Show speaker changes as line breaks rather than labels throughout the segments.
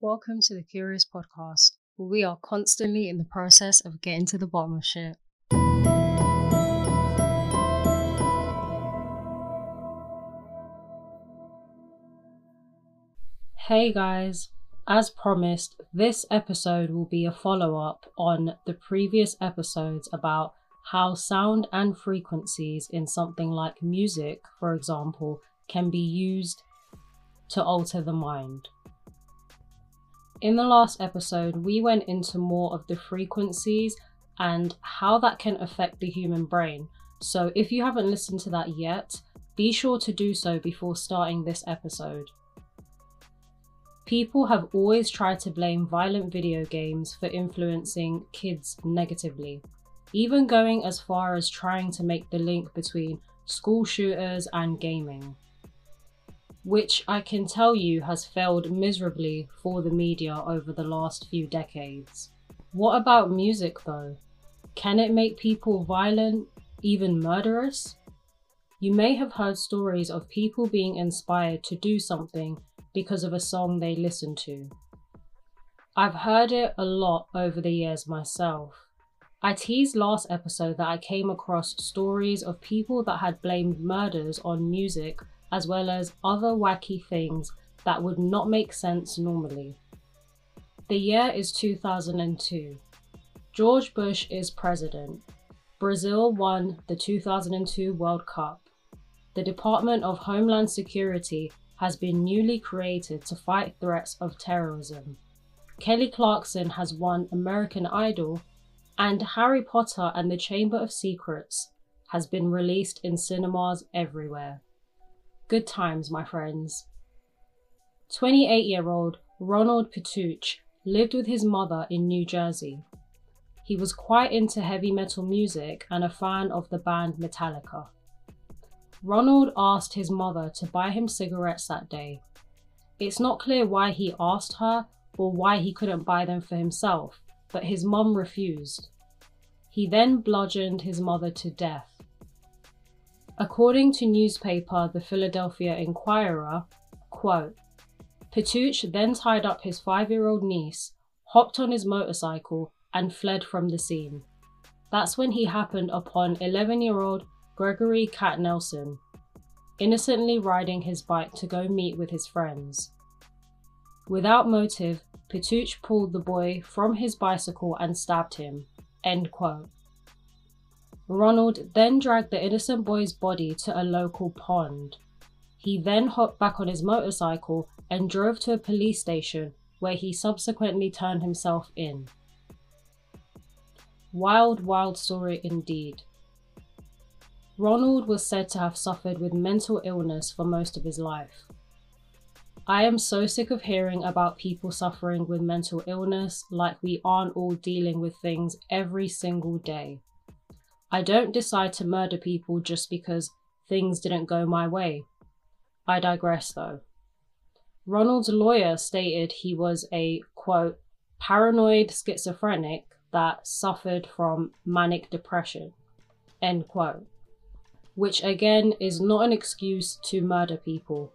Welcome to the Curious Podcast, where we are constantly in the process of getting to the bottom of shit. Hey guys, as promised, this episode will be a follow up on the previous episodes about how sound and frequencies in something like music, for example, can be used to alter the mind. In the last episode, we went into more of the frequencies and how that can affect the human brain. So, if you haven't listened to that yet, be sure to do so before starting this episode. People have always tried to blame violent video games for influencing kids negatively, even going as far as trying to make the link between school shooters and gaming which I can tell you has failed miserably for the media over the last few decades. What about music though? Can it make people violent, even murderous? You may have heard stories of people being inspired to do something because of a song they listened to. I've heard it a lot over the years myself. I teased last episode that I came across stories of people that had blamed murders on music as well as other wacky things that would not make sense normally. The year is 2002. George Bush is president. Brazil won the 2002 World Cup. The Department of Homeland Security has been newly created to fight threats of terrorism. Kelly Clarkson has won American Idol, and Harry Potter and the Chamber of Secrets has been released in cinemas everywhere. Good times, my friends. 28 year old Ronald Pituch lived with his mother in New Jersey. He was quite into heavy metal music and a fan of the band Metallica. Ronald asked his mother to buy him cigarettes that day. It's not clear why he asked her or why he couldn't buy them for himself, but his mum refused. He then bludgeoned his mother to death According to newspaper The Philadelphia Inquirer, quote, Pituch then tied up his five-year-old niece, hopped on his motorcycle, and fled from the scene. That's when he happened upon 11-year-old Gregory Katsnelson, innocently riding his bike to go meet with his friends. Without motive, Pituch pulled the boy from his bicycle and stabbed him. End quote. Ronald then dragged the innocent boy's body to a local pond. He then hopped back on his motorcycle and drove to a police station where he subsequently turned himself in. Wild, wild story indeed. Ronald was said to have suffered with mental illness for most of his life. I am so sick of hearing about people suffering with mental illness like we aren't all dealing with things every single day. I don't decide to murder people just because things didn't go my way. I digress though. Ronald's lawyer stated he was a quote, paranoid schizophrenic that suffered from manic depression, end quote. Which again is not an excuse to murder people.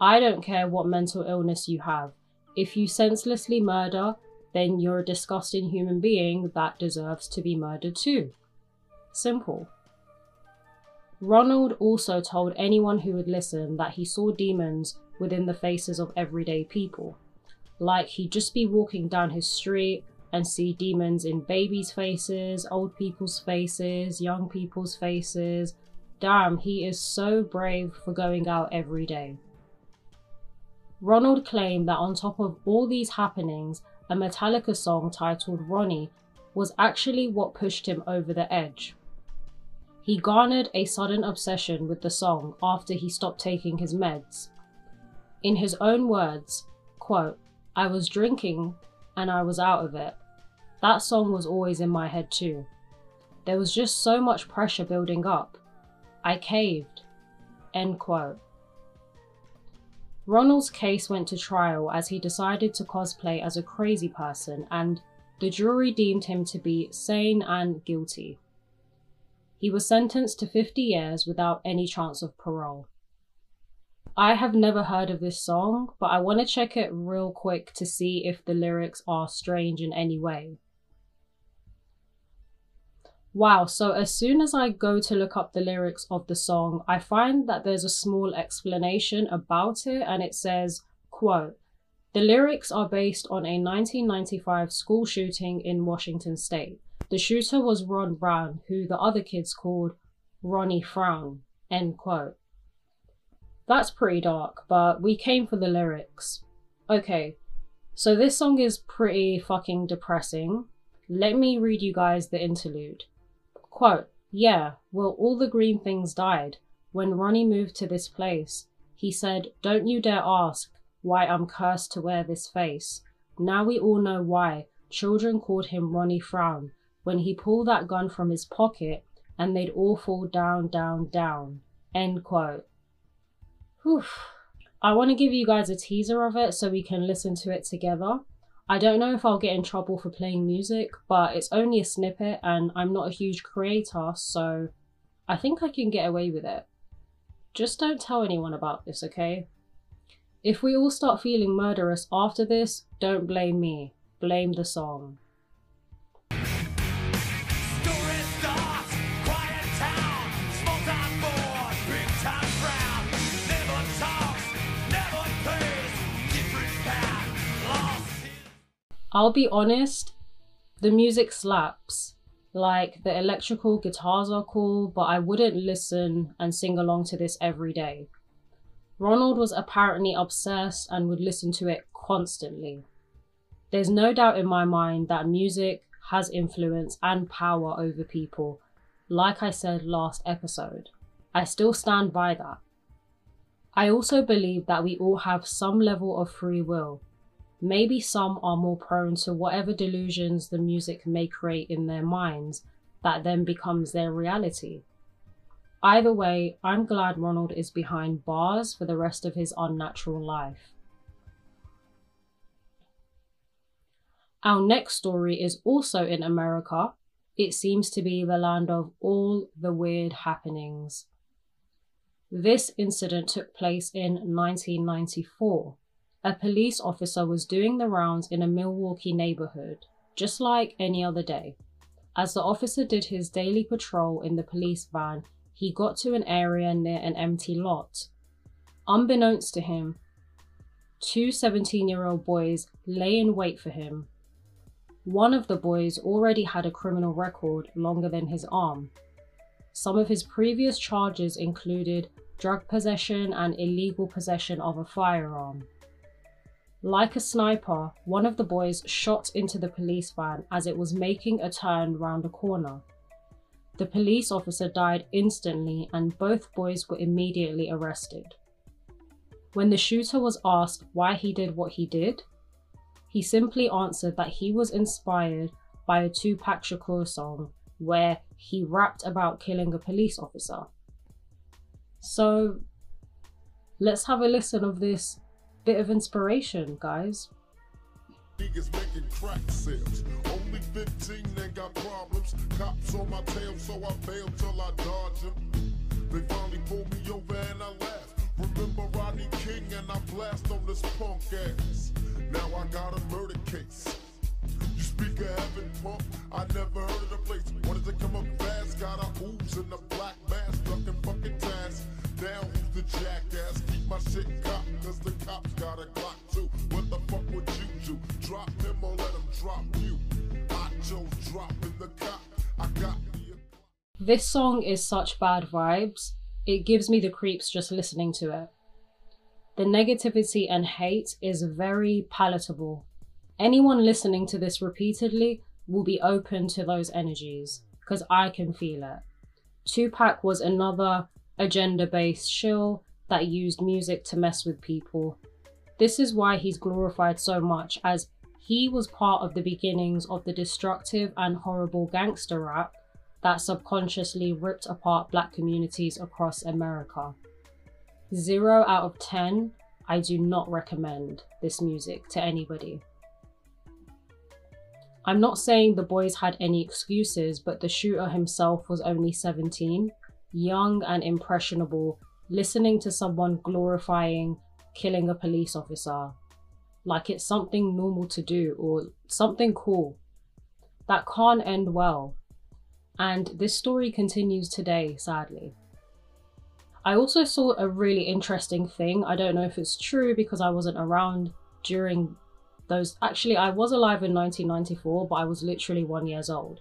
I don't care what mental illness you have. If you senselessly murder, then you're a disgusting human being that deserves to be murdered too. Simple. Ronald also told anyone who would listen that he saw demons within the faces of everyday people. Like he'd just be walking down his street and see demons in babies' faces, old people's faces, young people's faces. Damn, he is so brave for going out every day. Ronald claimed that on top of all these happenings, a Metallica song titled Ronnie was actually what pushed him over the edge. He garnered a sudden obsession with the song after he stopped taking his meds. In his own words, quote, I was drinking and I was out of it. That song was always in my head too. There was just so much pressure building up. I caved. End quote. Ronald's case went to trial as he decided to cosplay as a crazy person, and the jury deemed him to be sane and guilty. He was sentenced to 50 years without any chance of parole. I have never heard of this song, but I want to check it real quick to see if the lyrics are strange in any way. Wow, so as soon as I go to look up the lyrics of the song, I find that there's a small explanation about it and it says, quote, the lyrics are based on a 1995 school shooting in Washington state. The shooter was Ron Brown, who the other kids called Ronnie Frown, end quote. That's pretty dark, but we came for the lyrics. Okay, so this song is pretty fucking depressing. Let me read you guys the interlude. Quote, Yeah, well, all the green things died. When Ronnie moved to this place, he said, Don't you dare ask why I'm cursed to wear this face. Now we all know why. Children called him Ronnie Frown when he pulled that gun from his pocket and they'd all fall down, down, down. End quote. Whew. I want to give you guys a teaser of it so we can listen to it together. I don't know if I'll get in trouble for playing music, but it's only a snippet and I'm not a huge creator, so I think I can get away with it. Just don't tell anyone about this, okay? If we all start feeling murderous after this, don't blame me, blame the song. I'll be honest, the music slaps. Like the electrical guitars are cool, but I wouldn't listen and sing along to this every day. Ronald was apparently obsessed and would listen to it constantly. There's no doubt in my mind that music has influence and power over people, like I said last episode. I still stand by that. I also believe that we all have some level of free will, Maybe some are more prone to whatever delusions the music may create in their minds that then becomes their reality. Either way, I'm glad Ronald is behind bars for the rest of his unnatural life. Our next story is also in America. It seems to be the land of all the weird happenings. This incident took place in 1994 a police officer was doing the rounds in a Milwaukee neighborhood, just like any other day. As the officer did his daily patrol in the police van, he got to an area near an empty lot. Unbeknownst to him, two 17 year old boys lay in wait for him. One of the boys already had a criminal record longer than his arm. Some of his previous charges included drug possession and illegal possession of a firearm. Like a sniper, one of the boys shot into the police van as it was making a turn round a corner. The police officer died instantly and both boys were immediately arrested. When the shooter was asked why he did what he did, he simply answered that he was inspired by a Tupac Shakur song where he rapped about killing a police officer. So, let's have a listen of this bit of inspiration, guys. Niggas making crack sales. Only 15, they got problems. Cops on my tail, so I bail till I dodge them. They finally pulled me over and I. Remember Rodney King and I blast on this punk ass. Now I got a murder case. You speak of heaven, punk. I never heard of the place. Wanted to come up fast, got a ooze in the black mask, fucking task. Now who's the jackass? My shit cocked, cause the cops got a too. What the fuck would you do? Drop him or let him drop you? I chose dropping the cop. I got This song is such bad vibes. It gives me the creeps just listening to it. The negativity and hate is very palatable. Anyone listening to this repeatedly will be open to those energies because I can feel it. Tupac was another agenda based shill that used music to mess with people. This is why he's glorified so much, as he was part of the beginnings of the destructive and horrible gangster rap that subconsciously ripped apart black communities across America. Zero out of 10, I do not recommend this music to anybody. I'm not saying the boys had any excuses, but the shooter himself was only 17 young and impressionable, listening to someone glorifying killing a police officer like it's something normal to do or something cool. That can't end well. And this story continues today, sadly. I also saw a really interesting thing. I don't know if it's true because I wasn't around during those. Actually, I was alive in 1994, but I was literally one years old.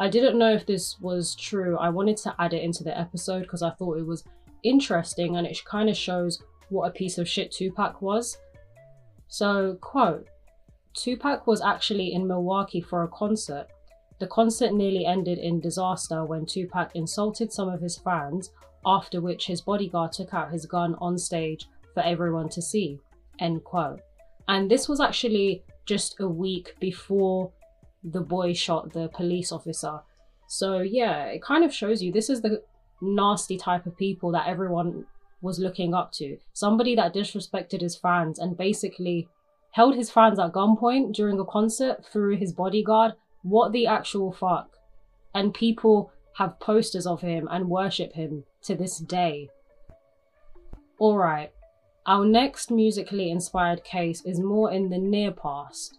I didn't know if this was true. I wanted to add it into the episode because I thought it was interesting and it kind of shows what a piece of shit Tupac was. So, quote, Tupac was actually in Milwaukee for a concert. The concert nearly ended in disaster when Tupac insulted some of his fans, after which his bodyguard took out his gun on stage for everyone to see. End quote. And this was actually just a week before the boy shot the police officer. So, yeah, it kind of shows you this is the nasty type of people that everyone was looking up to. Somebody that disrespected his fans and basically held his fans at gunpoint during a concert through his bodyguard. What the actual fuck? And people have posters of him and worship him to this day. Alright, our next musically inspired case is more in the near past.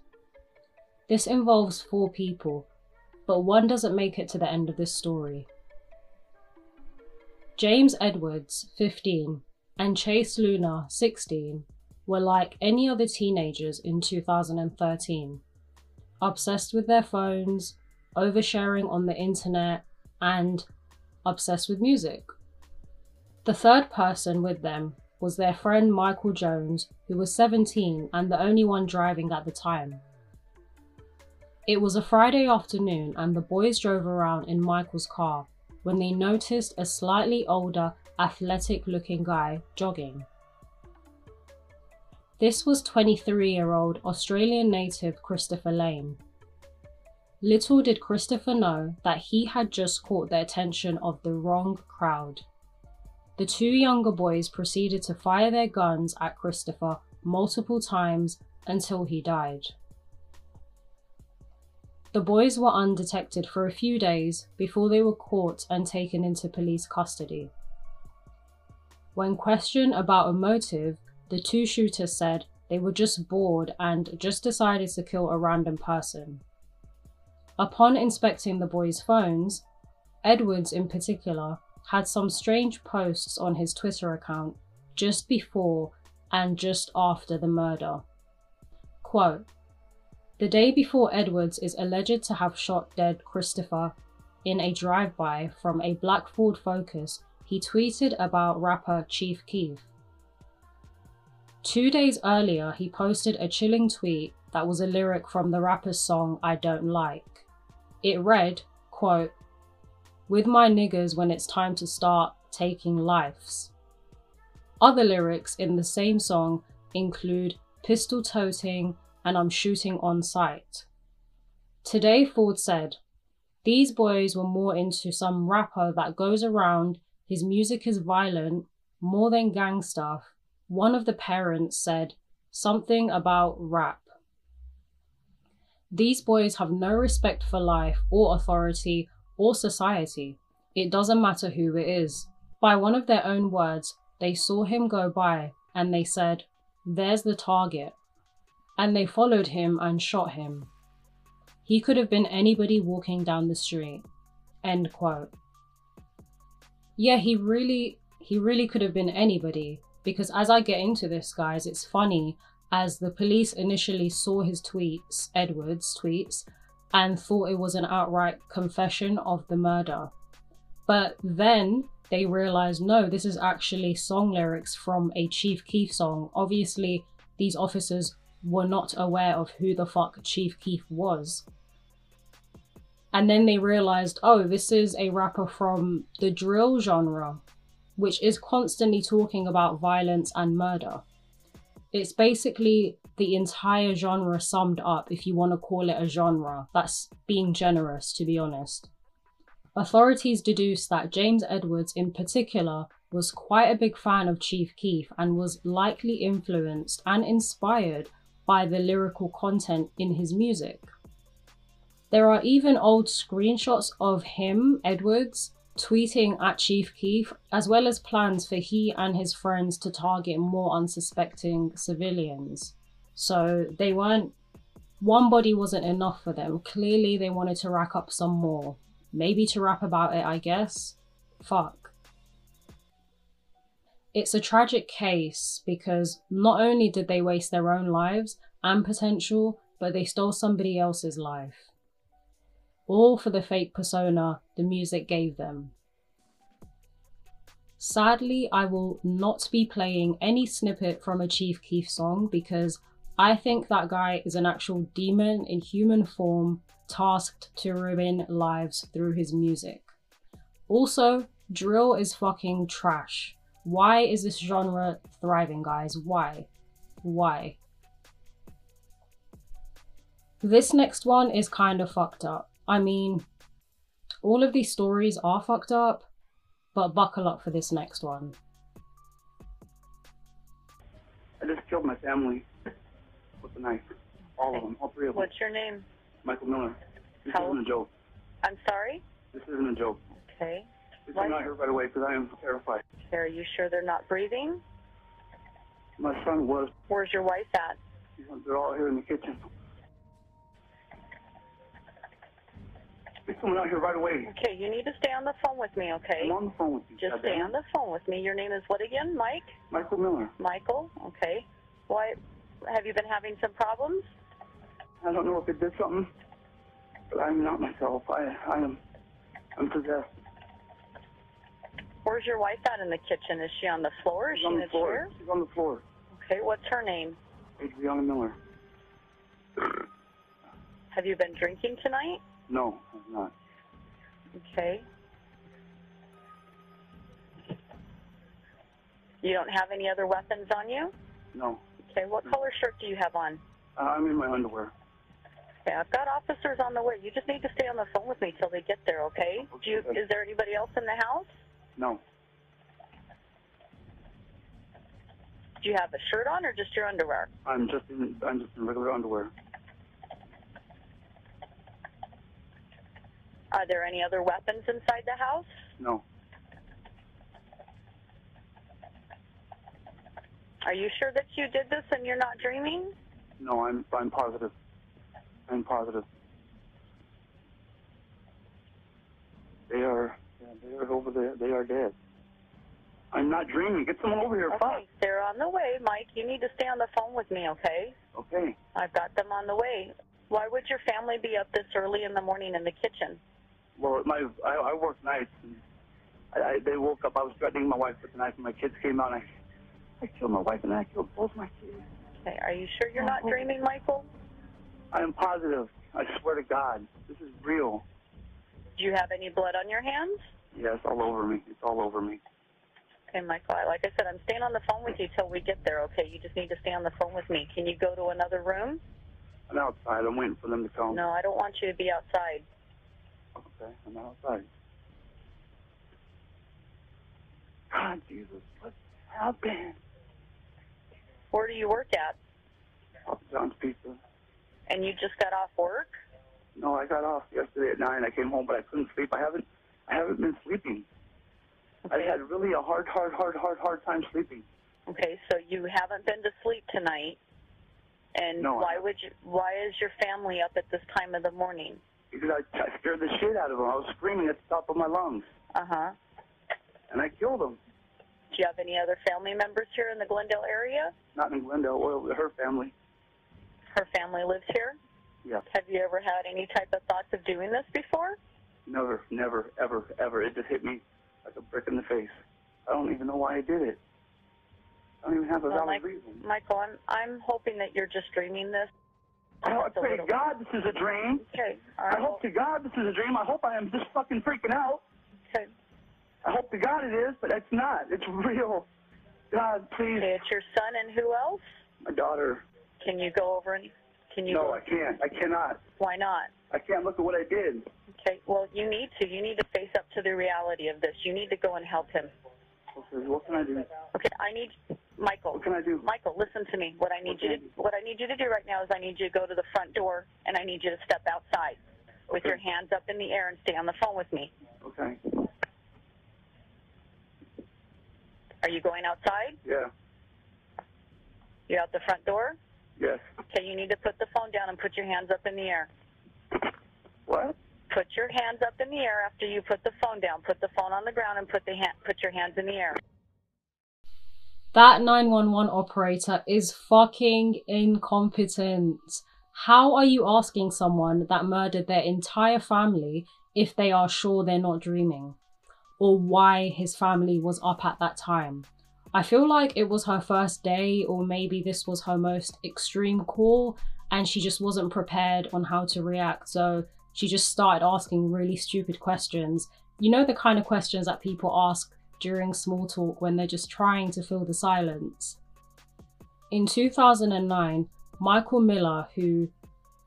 This involves four people, but one doesn't make it to the end of this story. James Edwards, 15, and Chase Luna, 16, were like any other teenagers in 2013, obsessed with their phones, oversharing on the internet, and obsessed with music. The third person with them was their friend Michael Jones, who was 17 and the only one driving at the time. It was a Friday afternoon, and the boys drove around in Michael's car when they noticed a slightly older, athletic looking guy jogging. This was 23 year old Australian native Christopher Lane. Little did Christopher know that he had just caught the attention of the wrong crowd. The two younger boys proceeded to fire their guns at Christopher multiple times until he died. The boys were undetected for a few days before they were caught and taken into police custody. When questioned about a motive, the two shooters said they were just bored and just decided to kill a random person. Upon inspecting the boys' phones, Edwards in particular had some strange posts on his Twitter account just before and just after the murder. Quote, the day before Edwards is alleged to have shot dead Christopher in a drive-by from a black Ford Focus, he tweeted about rapper Chief Keef. Two days earlier, he posted a chilling tweet that was a lyric from the rapper's song I Don't Like. It read, quote, with my niggers when it's time to start taking lives. Other lyrics in the same song include pistol toting, and I'm shooting on site. Today, Ford said, These boys were more into some rapper that goes around, his music is violent, more than gang stuff. One of the parents said something about rap. These boys have no respect for life or authority or society. It doesn't matter who it is. By one of their own words, they saw him go by and they said, There's the target and they followed him and shot him. He could have been anybody walking down the street. End quote. Yeah, he really he really could have been anybody because as I get into this guys, it's funny as the police initially saw his tweets, Edwards' tweets, and thought it was an outright confession of the murder. But then they realized no, this is actually song lyrics from a Chief Keef song. Obviously, these officers were not aware of who the fuck Chief Keef was. And then they realized, oh, this is a rapper from the drill genre, which is constantly talking about violence and murder. It's basically the entire genre summed up, if you want to call it a genre. That's being generous, to be honest. Authorities deduce that James Edwards, in particular, was quite a big fan of Chief Keef and was likely influenced and inspired by the lyrical content in his music. There are even old screenshots of him, Edwards, tweeting at Chief Keef, as well as plans for he and his friends to target more unsuspecting civilians. So they weren't, one body wasn't enough for them. Clearly, they wanted to rack up some more. Maybe to rap about it, I guess. Fuck. It's a tragic case because not only did they waste their own lives and potential, but they stole somebody else's life. All for the fake persona the music gave them. Sadly, I will not be playing any snippet from a Chief Keef song because I think that guy is an actual demon in human form tasked to ruin lives through his music. Also, drill is fucking trash. Why is this genre thriving, guys? Why? Why? This next one is kind of fucked up. I mean, all of these stories are fucked up, but buckle up for this next one.
I just killed my family with a knife. All of them, all three of them.
What's your name?
Michael Miller. This
How-
isn't a joke.
I'm sorry?
This isn't a joke.
Okay. What?
come out here right away because I am terrified.
Are you sure they're not breathing?
My son was.
Where's your wife at?
They're all here in the kitchen. Please come out here right away.
Okay, you need to stay on the phone with me, okay?
I'm on the phone with you.
Just stay on the phone with me. Your name is what again? Mike?
Michael Miller.
Michael? Okay. Why have you been having some problems?
I don't know if it did something, but I'm not myself. I, I am, I'm possessed.
Where's your wife at in the kitchen? Is she on the floor? Is
She's
she
on
in
the floor.
chair?
She's on the floor.
Okay, what's her name?
Adriana Miller.
Have you been drinking tonight?
No, I'm not.
Okay. You don't have any other weapons on you?
No.
Okay, what color shirt do you have on?
Uh, I'm in my underwear.
Okay, I've got officers on the way. You just need to stay on the phone with me till they get there, okay? Do you, is there anybody else in the house?
No.
Do you have a shirt on or just your underwear?
I'm just in, I'm just in regular underwear.
Are there any other weapons inside the house?
No.
Are you sure that you did this and you're not dreaming?
No, I'm, I'm positive. I'm positive. They are, yeah, they are over there. They are dead. I'm not dreaming. Get someone over here. Fuck.
Okay, they're on the way, Mike. You need to stay on the phone with me, okay?
Okay.
I've got them on the way. Why would your family be up this early in the morning in the kitchen?
Well, my, I, I work nights. And I, I, they woke up. I was threatening my wife with the knife, and my kids came out. And I, I killed my wife, and I killed both my kids.
Okay, are you sure you're not oh. dreaming, Michael?
I am positive. I swear to God, this is real.
Do you have any blood on your hands?
Yeah, it's all over me. It's all over me.
Okay, Michael, I- like I said, I'm staying on the phone with you till we get there, okay? You just need to stay on the phone with me. Can you go to another room?
I'm outside. I'm waiting for them to come.
No, I don't want you to be outside.
Okay, I'm outside. God, Jesus, what happened?
Where do you work at?
Papa John's Pizza.
And you just got off work?
No, I got off yesterday at nine. I came home, but I couldn't sleep. I haven't, I haven't been sleeping. I
Okay.
had really a hard, hard, hard, hard, hard time sleeping.
Okay, so you haven't been to sleep tonight. And
No,
why would you? Why is your family up at this time of the morning?
because I, I scared the shit out of them. I was screaming at the top of my lungs,
Uh huh.
and I killed them.
Do you have any other family members here in the Glendale area?
Not in Glendale, well, her family.
Her family lives here.
Yeah,
Have you ever had any type of thoughts of doing this before?
Never, never, ever, ever. It just hit me like a brick in the face. I don't even know why I did it. I don't even have a
Well,
valid
Mike-
reason.
Michael, I'm I'm hoping that you're just dreaming this.
I, I pray to God this is a dream.
Okay.
I
right.
hope to God this is a dream. I hope I am just fucking freaking out.
Okay.
I hope to God it is, but it's not. It's real. God, please.
Okay, it's your son and who else?
My daughter.
Can you go over and can you?
No, I can't. I cannot.
Why not?
I can't look at what I did.
Okay. Well, you need to. You need to face up to the reality of this. You need to go and help him.
Okay, what can I do?
Okay. I need Michael.
What can I do?
Michael, listen to me. What I need you to what I need you to do right now is I need you to go to the front door and I need you to step outside with your hands up in the air and stay on the phone with me.
Okay.
Are you going outside?
Yeah.
You're out the front door?
Yes.
Okay, you need to put the phone down and put your hands up in the air. Put your hands up in the air after you put the phone down. Put the phone on the ground and put the ha- put your hands in the air.
That 911 operator is fucking incompetent. How are you asking someone that murdered their entire family if they are sure they're not dreaming? Or why his family was up at that time? I feel like it was her first day, or maybe this was her most extreme call, and she just wasn't prepared on how to react. So she just started asking really stupid questions. You know, the kind of questions that people ask during small talk when they're just trying to fill the silence. In 2009, Michael Miller, who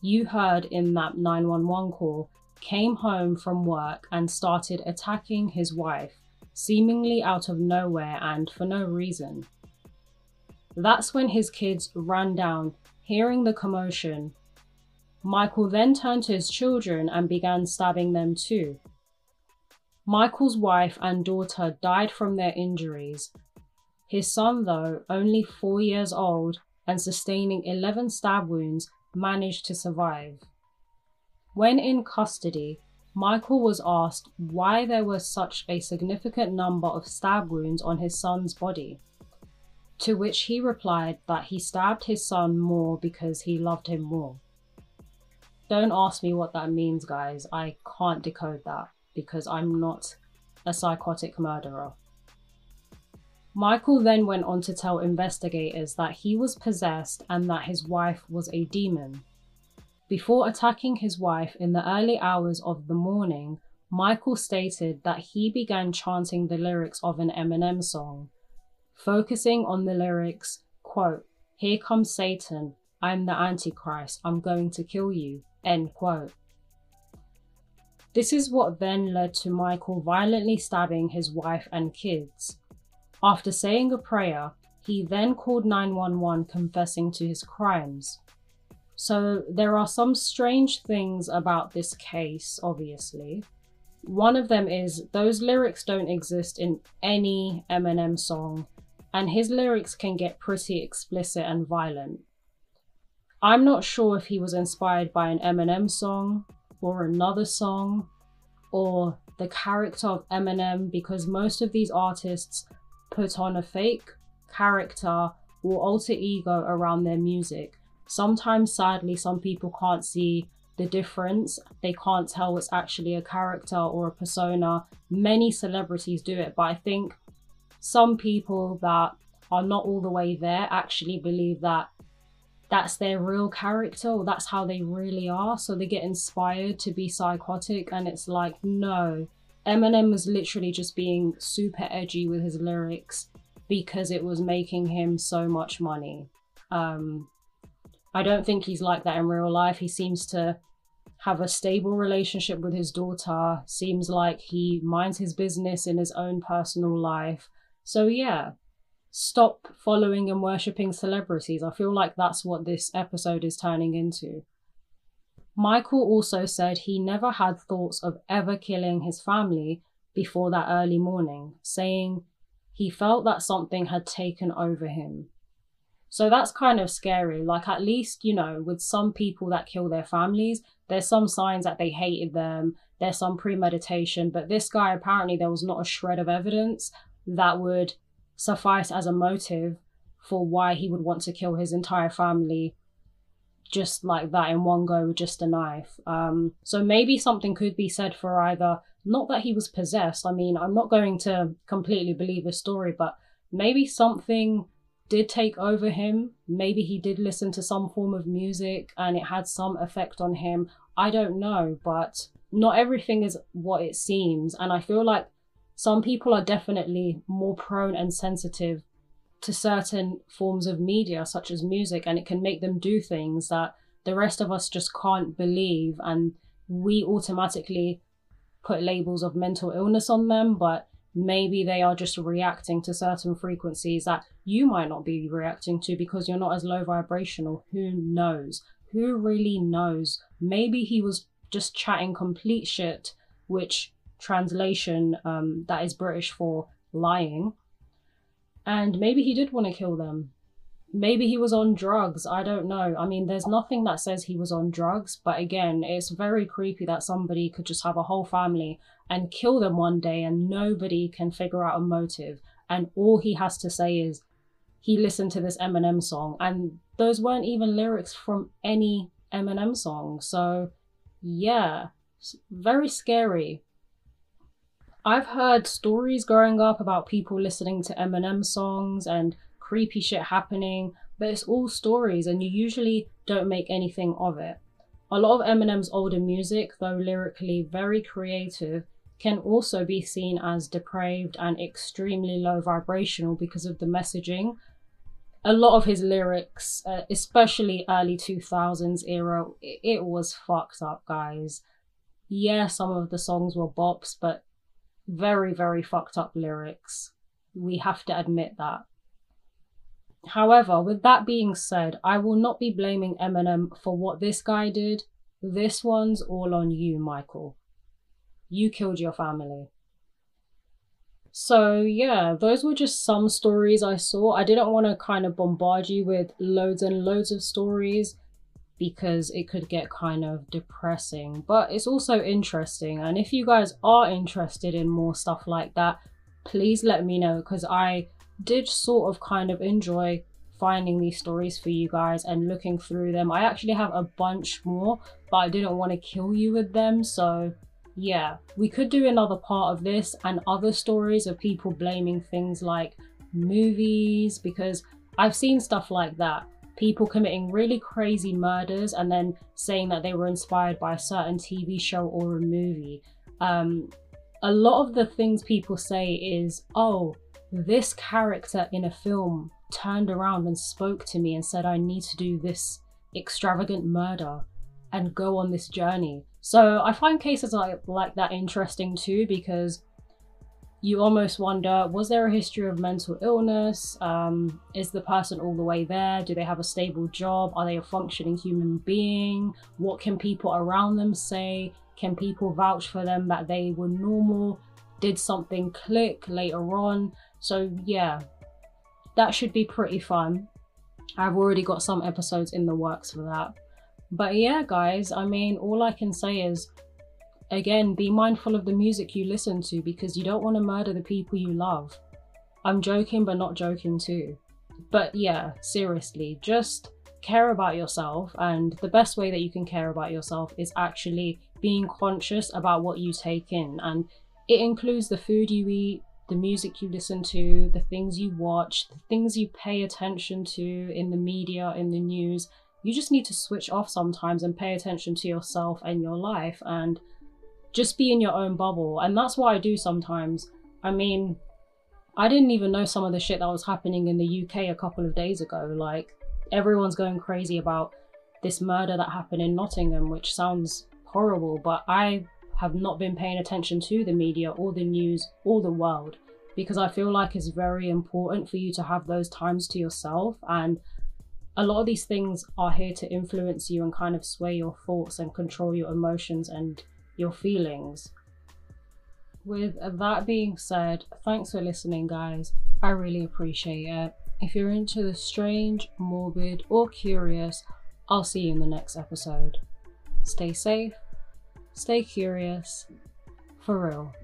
you heard in that 911 call, came home from work and started attacking his wife, seemingly out of nowhere and for no reason. That's when his kids ran down, hearing the commotion. Michael then turned to his children and began stabbing them too. Michael's wife and daughter died from their injuries. His son, though, only four years old and sustaining 11 stab wounds, managed to survive. When in custody, Michael was asked why there was such a significant number of stab wounds on his son's body. To which he replied that he stabbed his son more because he loved him more. Don't ask me what that means, guys. I can't decode that because I'm not a psychotic murderer. Michael then went on to tell investigators that he was possessed and that his wife was a demon. Before attacking his wife in the early hours of the morning, Michael stated that he began chanting the lyrics of an Eminem song, focusing on the lyrics, quote, Here comes Satan, I'm the Antichrist, I'm going to kill you, end quote. This is what then led to Michael violently stabbing his wife and kids. After saying a prayer, he then called 911 confessing to his crimes. So there are some strange things about this case, obviously. One of them is those lyrics don't exist in any Eminem song, and his lyrics can get pretty explicit and violent. I'm not sure if he was inspired by an Eminem song or another song or the character of Eminem because most of these artists put on a fake character or alter ego around their music. Sometimes, sadly, some people can't see the difference. They can't tell it's actually a character or a persona. Many celebrities do it, but I think some people that are not all the way there actually believe that that's their real character or that's how they really are. So they get inspired to be psychotic, and it's like, no, Eminem was literally just being super edgy with his lyrics because it was making him so much money. Um, I don't think he's like that in real life. He seems to have a stable relationship with his daughter, seems like he minds his business in his own personal life. So, yeah, stop following and worshipping celebrities. I feel like that's what this episode is turning into. Michael also said he never had thoughts of ever killing his family before that early morning, saying he felt that something had taken over him. So that's kind of scary. Like, at least, you know, with some people that kill their families, there's some signs that they hated them, there's some premeditation. But this guy, apparently, there was not a shred of evidence that would suffice as a motive for why he would want to kill his entire family just like that in one go with just a knife. Um, so maybe something could be said for either not that he was possessed. I mean, I'm not going to completely believe his story, but maybe something did take over him. Maybe he did listen to some form of music and it had some effect on him. I don't know, but not everything is what it seems. And I feel like some people are definitely more prone and sensitive to certain forms of media, such as music, and it can make them do things that the rest of us just can't believe. And we automatically put labels of mental illness on them, but maybe they are just reacting to certain frequencies that you might not be reacting to because you're not as low vibrational. Who knows? Who really knows? Maybe he was just chatting complete shit, which translation um, that is British for lying And maybe he did want to kill them. Maybe he was on drugs. I don't know. I mean, there's nothing that says he was on drugs, but again, it's very creepy that somebody could just have a whole family and kill them one day and nobody can figure out a motive. And all he has to say is he listened to this Eminem song, and those weren't even lyrics from any Eminem song. So, yeah, very scary. I've heard stories growing up about people listening to Eminem songs and creepy shit happening, but it's all stories and you usually don't make anything of it. A lot of Eminem's older music, though lyrically very creative, can also be seen as depraved and extremely low vibrational because of the messaging. A lot of his lyrics, uh, especially early 2000s era, it, it was fucked up, guys. Yeah, some of the songs were bops, but very, very fucked up lyrics. We have to admit that. However, with that being said, I will not be blaming Eminem for what this guy did. This one's all on you, Michael. You killed your family. So, yeah, those were just some stories I saw. I didn't want to kind of bombard you with loads and loads of stories because it could get kind of depressing. But it's also interesting. And if you guys are interested in more stuff like that, please let me know because I did sort of kind of enjoy finding these stories for you guys and looking through them. I actually have a bunch more, but I didn't want to kill you with them. So, yeah, we could do another part of this and other stories of people blaming things like movies because I've seen stuff like that people committing really crazy murders and then saying that they were inspired by a certain TV show or a movie. Um, a lot of the things people say is, oh, this character in a film turned around and spoke to me and said, I need to do this extravagant murder and go on this journey. So I find cases like, like that interesting too because you almost wonder was there a history of mental illness? Um, is the person all the way there? Do they have a stable job? Are they a functioning human being? What can people around them say? Can people vouch for them that they were normal? Did something click later on? So, yeah, that should be pretty fun. I've already got some episodes in the works for that. But yeah, guys, I mean, all I can say is Again, be mindful of the music you listen to because you don't want to murder the people you love. I'm joking, but not joking too. But yeah, seriously, just care about yourself. And the best way that you can care about yourself is actually being conscious about what you take in. And it includes the food you eat, the music you listen to, the things you watch, the things you pay attention to in the media, in the news. You just need to switch off sometimes and pay attention to yourself and your life. And just be in your own bubble. And that's what I do sometimes. I mean, I didn't even know some of the shit that was happening in the UK a couple of days ago. Like, everyone's going crazy about this murder that happened in Nottingham, which sounds horrible, but I have not been paying attention to the media or the news or the world because I feel like it's very important for you to have those times to yourself. And a lot of these things are here to influence you and kind of sway your thoughts and control your emotions and your feelings. With that being said, thanks for listening, guys. I really appreciate it. If you're into the strange, morbid, or curious, I'll see you in the next episode. Stay safe, stay curious, for real.